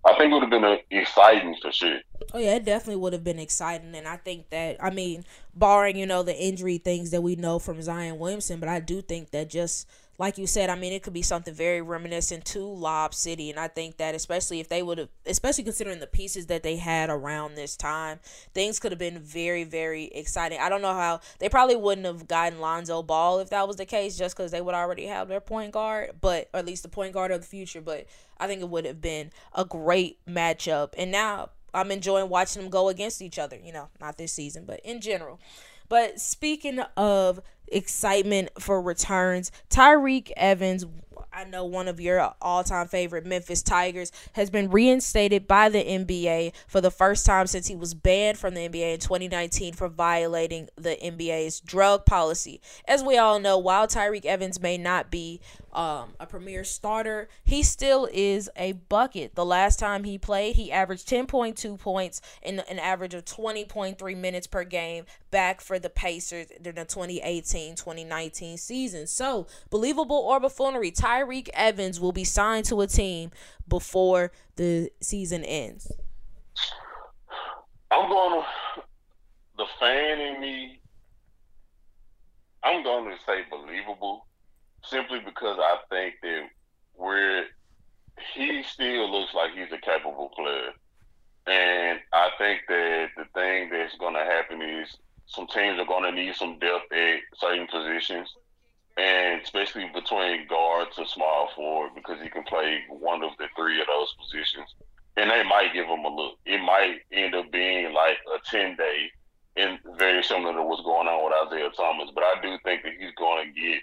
I think it would have been exciting for sure. Oh yeah, it definitely would have been exciting, and I think that I mean, barring you know the injury things that we know from Zion Williamson, but I do think that just like you said, I mean, it could be something very reminiscent to Lob City, and I think that especially if they would have, especially considering the pieces that they had around this time, things could have been very, very exciting. I don't know how they probably wouldn't have gotten Lonzo Ball if that was the case, just because they would already have their point guard, but or at least the point guard of the future. But I think it would have been a great matchup, and now I'm enjoying watching them go against each other. You know, not this season, but in general. But speaking of excitement for returns. Tyreke Evans, I know one of your all time favorite Memphis Tigers, has been reinstated by the NBA for the first time since he was banned from the NBA in 2019 for violating the NBA's drug policy. As we all know, while Tyreke Evans may not be um, a premier starter, he still is a bucket. The last time he played, he averaged 10.2 points in an average of 20.3 minutes per game back for the Pacers during the 2018 2019 season. So, believable or buffoonery, Tyreke Evans will be signed to a team before the season ends. I'm going to, the fan in me, I'm going to say believable simply because I think that where he still looks like he's a capable player. And I think that the thing that's going to happen is some teams are going to need some depth at certain positions, and especially between guard to small forward because he can play one of the three of those positions. And they might give him a look. It might end up being like a 10 day and very similar to what's going on with Isaiah Thomas. But I do think that he's going to get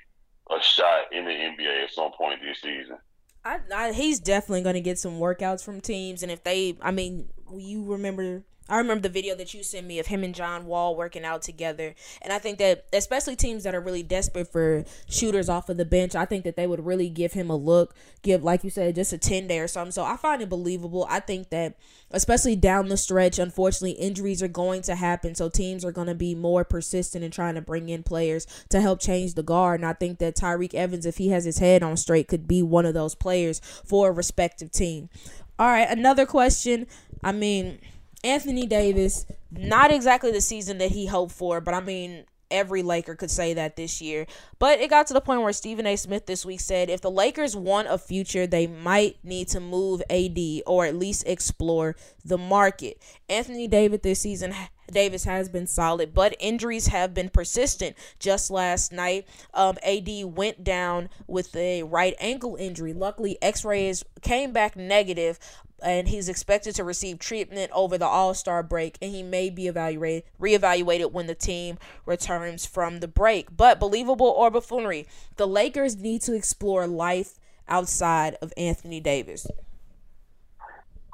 a shot in the NBA at some point this season. I, I, he's definitely going to get some workouts from teams, and if they, I mean, you remember I remember the video that you sent me of him and John Wall working out together. And I think that especially teams that are really desperate for shooters off of the bench, I think that they would really give him a look, give like you said just a 10 day or something. So I find it believable. I think that especially down the stretch, unfortunately injuries are going to happen. So teams are going to be more persistent in trying to bring in players to help change the guard. And I think that Tyreke Evans if he has his head on straight could be one of those players for a respective team. All right, another question. I mean, Anthony Davis, not exactly the season that he hoped for, but I mean, every Laker could say that this year. But it got to the point where Stephen A. Smith this week said if the Lakers want a future, they might need to move AD or at least explore the market. Anthony Davis this season Davis has been solid, but injuries have been persistent. Just last night, um, AD went down with a right ankle injury. Luckily, X-rays came back negative, and he's expected to receive treatment over the All Star break, and he may be evaluated reevaluated when the team returns from the break. But believable or buffoonery, the Lakers need to explore life outside of Anthony Davis.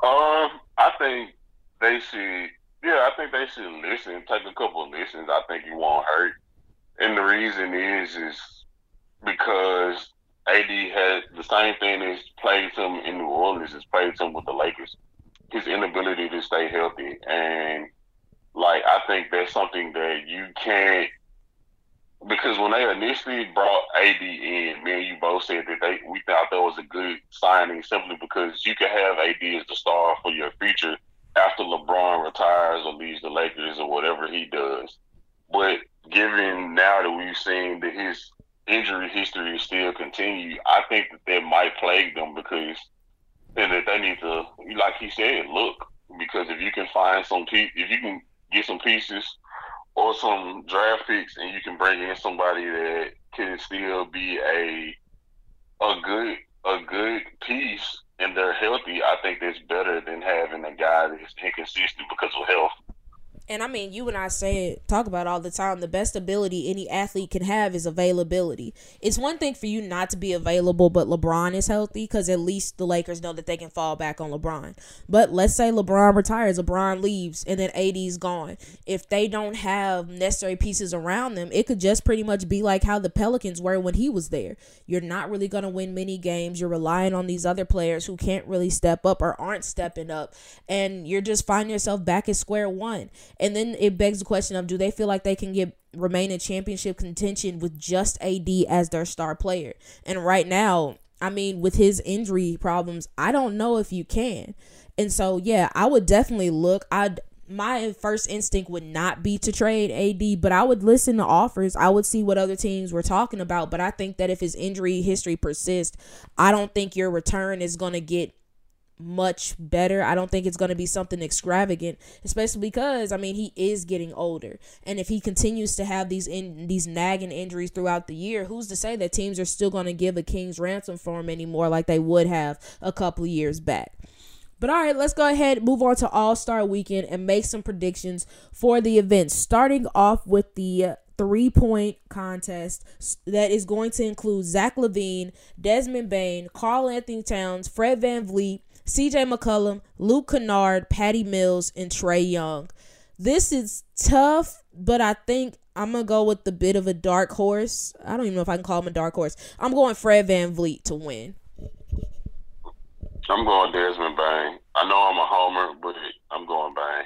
Um, I think they should. Yeah, I think they should listen. Take a couple of listens. I think it won't hurt. And the reason is, is because AD had the same thing as plagued him in New Orleans as plagued him with the Lakers. His inability to stay healthy. And like I think that's something that you can't because when they initially brought AD in, me and you both said that they we thought that was a good signing simply because you can have AD as the star for your future after LeBron retires or leaves the Lakers or whatever he does. But given now that we've seen that his injury history still continue, I think that that might plague them because and that they need to, like he said, look because if you can find some pe- if you can get some pieces or some draft picks and you can bring in somebody that can still be a a good a good piece and they're healthy, I think that's better than having a guy that's inconsistent because of health. And I mean, you and I say it, talk about all the time. The best ability any athlete can have is availability. It's one thing for you not to be available, but LeBron is healthy because at least the Lakers know that they can fall back on LeBron. But let's say LeBron retires, LeBron leaves, and then AD's gone. If they don't have necessary pieces around them, it could just pretty much be like how the Pelicans were when he was there. You're not really going to win many games. You're relying on these other players who can't really step up or aren't stepping up, and you're just finding yourself back at square one. And then it begs the question of do they feel like they can get remain in championship contention with just AD as their star player? And right now, I mean, with his injury problems, I don't know if you can. And so, yeah, I would definitely look. I'd my first instinct would not be to trade AD, but I would listen to offers. I would see what other teams were talking about. But I think that if his injury history persists, I don't think your return is going to get much better. I don't think it's going to be something extravagant, especially because I mean he is getting older, and if he continues to have these in these nagging injuries throughout the year, who's to say that teams are still going to give a king's ransom for him anymore like they would have a couple years back? But all right, let's go ahead move on to All Star Weekend and make some predictions for the event. Starting off with the three point contest that is going to include Zach LaVine, Desmond Bane, Karl Anthony Towns, Fred VanVleet, CJ McCollum, Luke Kennard, Patty Mills, and Trey Young. This is tough, but I think I'm gonna go with the bit of a dark horse. I don't even know if I can call him a dark horse. I'm going Fred VanVleet to win. I'm going Desmond Bane. I know I'm a homer, but I'm going Bane.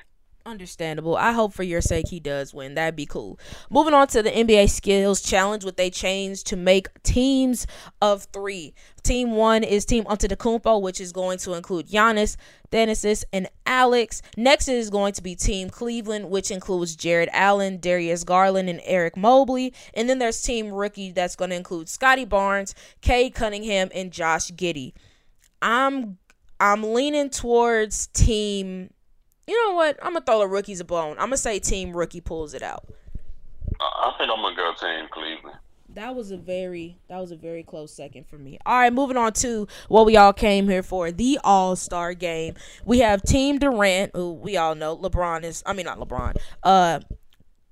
Understandable. I hope for your sake he does win. That'd be cool. Moving on to the NBA Skills Challenge, what they changed to make teams of three. Team one is Team Antetokounmpo, which is going to include Giannis, Thanasis, and Alex. Next is going to be Team Cleveland, which includes Jarrett Allen, Darius Garland, and Eric Mobley. And then there's Team Rookie, that's going to include Scottie Barnes, Cade Cunningham, and Josh Giddey. I'm I'm leaning towards Team you know what? I'm gonna throw the rookies a bone. I'm gonna say Team Rookie pulls it out. I think I'm gonna go Team Cleveland. That was a very that was a very close second for me. All right, moving on to what we all came here for, the All-Star game. We have Team Durant, who we all know LeBron is I mean not LeBron. Uh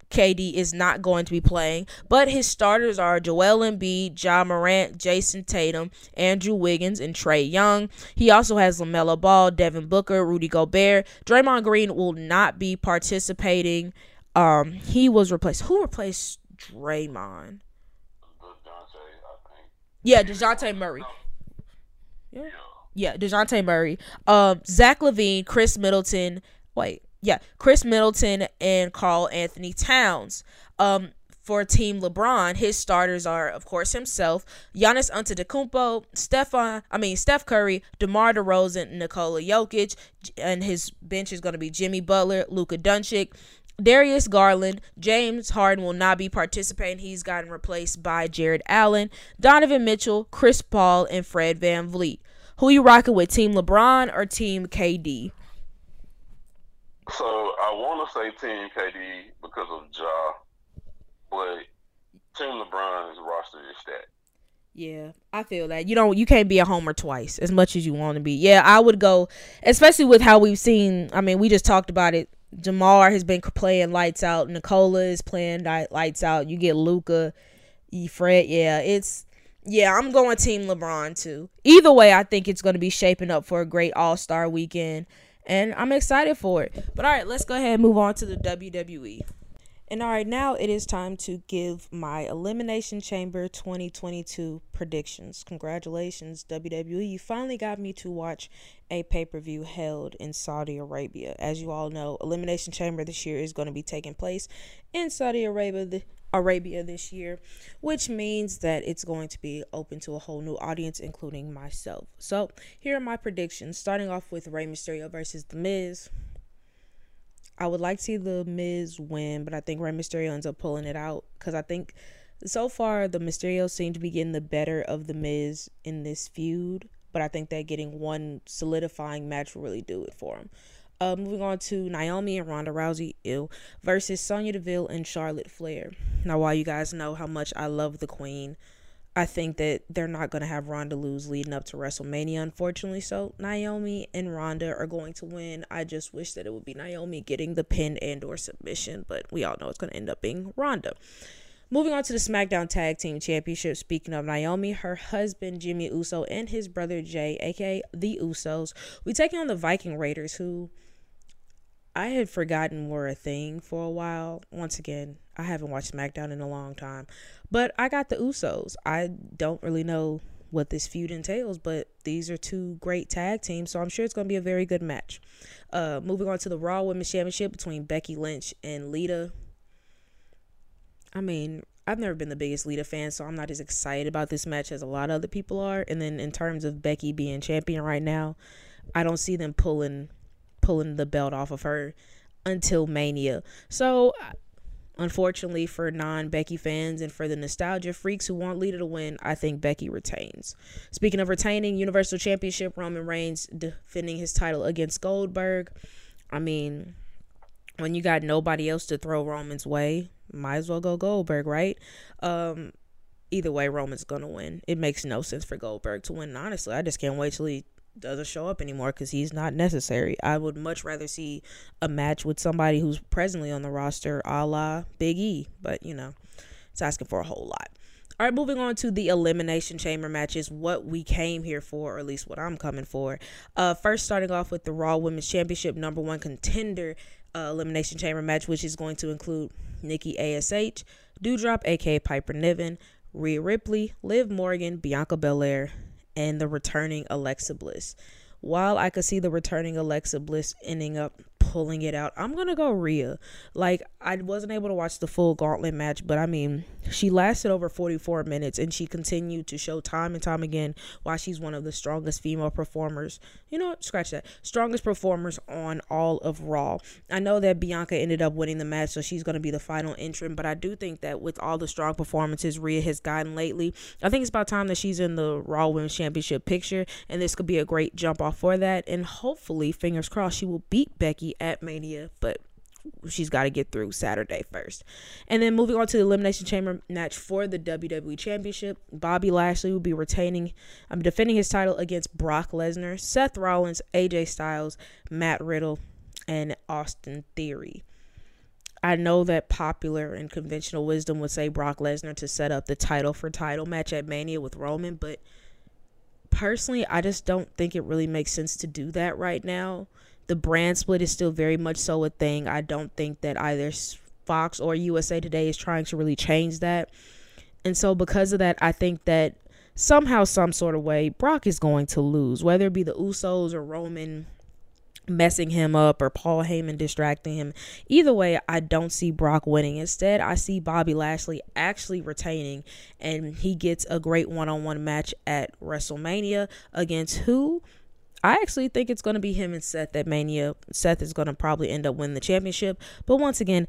KD is not going to be playing, but his starters are Joel Embiid, Ja Morant, Jayson Tatum, Andrew Wiggins, and Trae Young. He also has LaMelo Ball, Devin Booker, Rudy Gobert. Draymond Green will not be participating. Um, he was replaced. Who replaced Draymond? Yeah, Dejounte Murray. Yeah. Yeah, Dejounte Murray. Um, Zach LaVine, Khris Middleton. Wait, yeah, Khris Middleton and Karl-Anthony Towns. Um, for Team LeBron, his starters are, of course, himself, Giannis Antetokounmpo, Stefan, I mean Steph Curry, DeMar DeRozan, Nikola Jokic, and his bench is going to be Jimmy Butler, Luka Doncic, Darius Garland, James Harden will not be participating. He's gotten replaced by Jarrett Allen, Donovan Mitchell, Chris Paul, and Fred Van VanVleet. Who you rocking with, Team LeBron or Team KD? So I want to say Team KD because of Ja, but Team LeBron's roster is stacked. Yeah, I feel that. You don't you can't be a homer twice as much as you want to be. Yeah, I would go especially with how we've seen, I mean, we just talked about it. DeMar has been playing lights out, Nikola is playing lights out. You get Luka, Fred, yeah, it's yeah, I'm going team LeBron too. Either way, I think it's going to be shaping up for a great All-Star weekend and I'm excited for it. But all right, let's go ahead and move on to the WWE. And all right, now it is time to give my Elimination Chamber 2022 predictions. Congratulations, WWE. You finally got me to watch a pay per view held in Saudi Arabia. As you all know, Elimination Chamber this year is going to be taking place in Saudi Arabia. Arabia this year, which means that it's going to be open to a whole new audience, including myself. So, here are my predictions. Starting off with Rey Mysterio versus The Miz. I would like to see The Miz win, but I think Rey Mysterio ends up pulling it out because I think so far the Mysterio seem to be getting the better of The Miz in this feud, but I think that getting one solidifying match will really do it for him. Uh, moving on to Naomi and Ronda Rousey ill versus Sonya Deville and Charlotte Flair. Now, while you guys know how much I love the Queen, I think that they're not going to have Ronda lose leading up to WrestleMania, unfortunately. So Naomi and Ronda are going to win. I just wish that it would be Naomi getting the pin and or submission, but we all know it's going to end up being Ronda. Moving on to the SmackDown Tag Team Championship. Speaking of Naomi, her husband Jimmy Uso and his brother Jey, aka the Usos, we taking on the Viking Raiders, who I had forgotten were a thing for a while. Once again, I haven't watched SmackDown in a long time. But I got the Usos. I don't really know what this feud entails, but these are two great tag teams, so I'm sure it's going to be a very good match. Uh, moving on to the Raw Women's Championship between Becky Lynch and Lita. I mean, I've never been the biggest Lita fan, so I'm not as excited about this match as a lot of other people are. And then in terms of Becky being champion right now, I don't see them pulling pulling the belt off of her until Mania. So, unfortunately for non Becky fans and for the nostalgia freaks who want Lita to win, I think Becky retains. Speaking of retaining Universal Championship, Roman Reigns defending his title against Goldberg. I mean, when you got nobody else to throw Roman's way, might as well go Goldberg, right? Um, either way, Roman's gonna win. It makes no sense for Goldberg to win. Honestly, I just can't wait till he doesn't show up anymore because he's not necessary. I would much rather see a match with somebody who's presently on the roster, a la Big E. But you know, it's asking for a whole lot. All right, moving on to the elimination chamber matches, what we came here for, or at least what I'm coming for. Uh, first, starting off with the Raw Women's Championship number one contender uh, elimination chamber match, which is going to include Nikki Ash, Doudrop, aka Piper Niven, Rhea Ripley, Liv Morgan, Bianca Belair, and the returning Alexa Bliss. While I could see the returning Alexa Bliss ending up pulling it out. I'm gonna go Rhea. Like I wasn't able to watch the full gauntlet match, but I mean, she lasted over 44 minutes and she continued to show time and time again why she's one of the strongest female performers. You know, scratch that. Strongest performers on all of Raw. I know that Bianca ended up winning the match, so she's gonna be the final entrant. But I do think that with all the strong performances Rhea has gotten lately, I think it's about time that she's in the Raw Women's Championship picture, and this could be a great jump off for that. And hopefully, fingers crossed, she will beat Becky at Mania, but she's got to get through Saturday first. And then moving on to the Elimination Chamber match for the WWE Championship, Bobby Lashley will be retaining, I'm um, defending his title against Brock Lesnar, Seth Rollins, AJ Styles, Matt Riddle, and Austin Theory. I know that popular and conventional wisdom would say Brock Lesnar to set up the title for title match at Mania with Roman, but personally, I just don't think it really makes sense to do that right now the brand split is still very much so a thing. I don't think that either Fox or USA Today is trying to really change that. And so because of that, I think that somehow, some sort of way, Brock is going to lose, whether it be the Usos or Roman messing him up or Paul Heyman distracting him. Either way, I don't see Brock winning. Instead, I see Bobby Lashley actually retaining and he gets a great one-on-one match at WrestleMania against who? I actually think it's going to be him and Seth at Mania. Seth is going to probably end up winning the championship. But once again,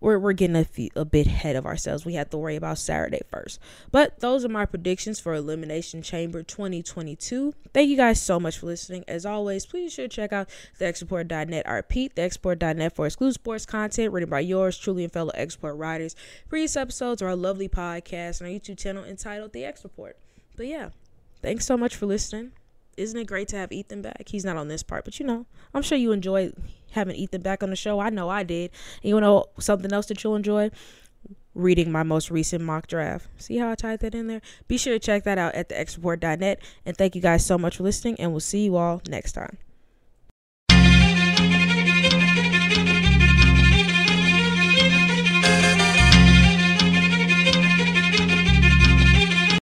we're, we're getting a, few, a bit ahead of ourselves. We have to worry about Saturday first. But those are my predictions for Elimination Chamber 2022. Thank you guys so much for listening. As always, please sure check out thexreport.net. I repeat, thexreport.net for exclusive sports content written by yours truly and fellow X Report writers. Previous episodes are our lovely podcast on our YouTube channel entitled The X Report. But yeah, thanks so much for listening isn't it great to have Ethan back? He's not on this part, but you know, I'm sure you enjoy having Ethan back on the show. I know I did. And you know something else that you'll enjoy? Reading my most recent mock draft. See how I tied that in there? Be sure to check that out at the And thank you guys so much for listening, and we'll see you all next time.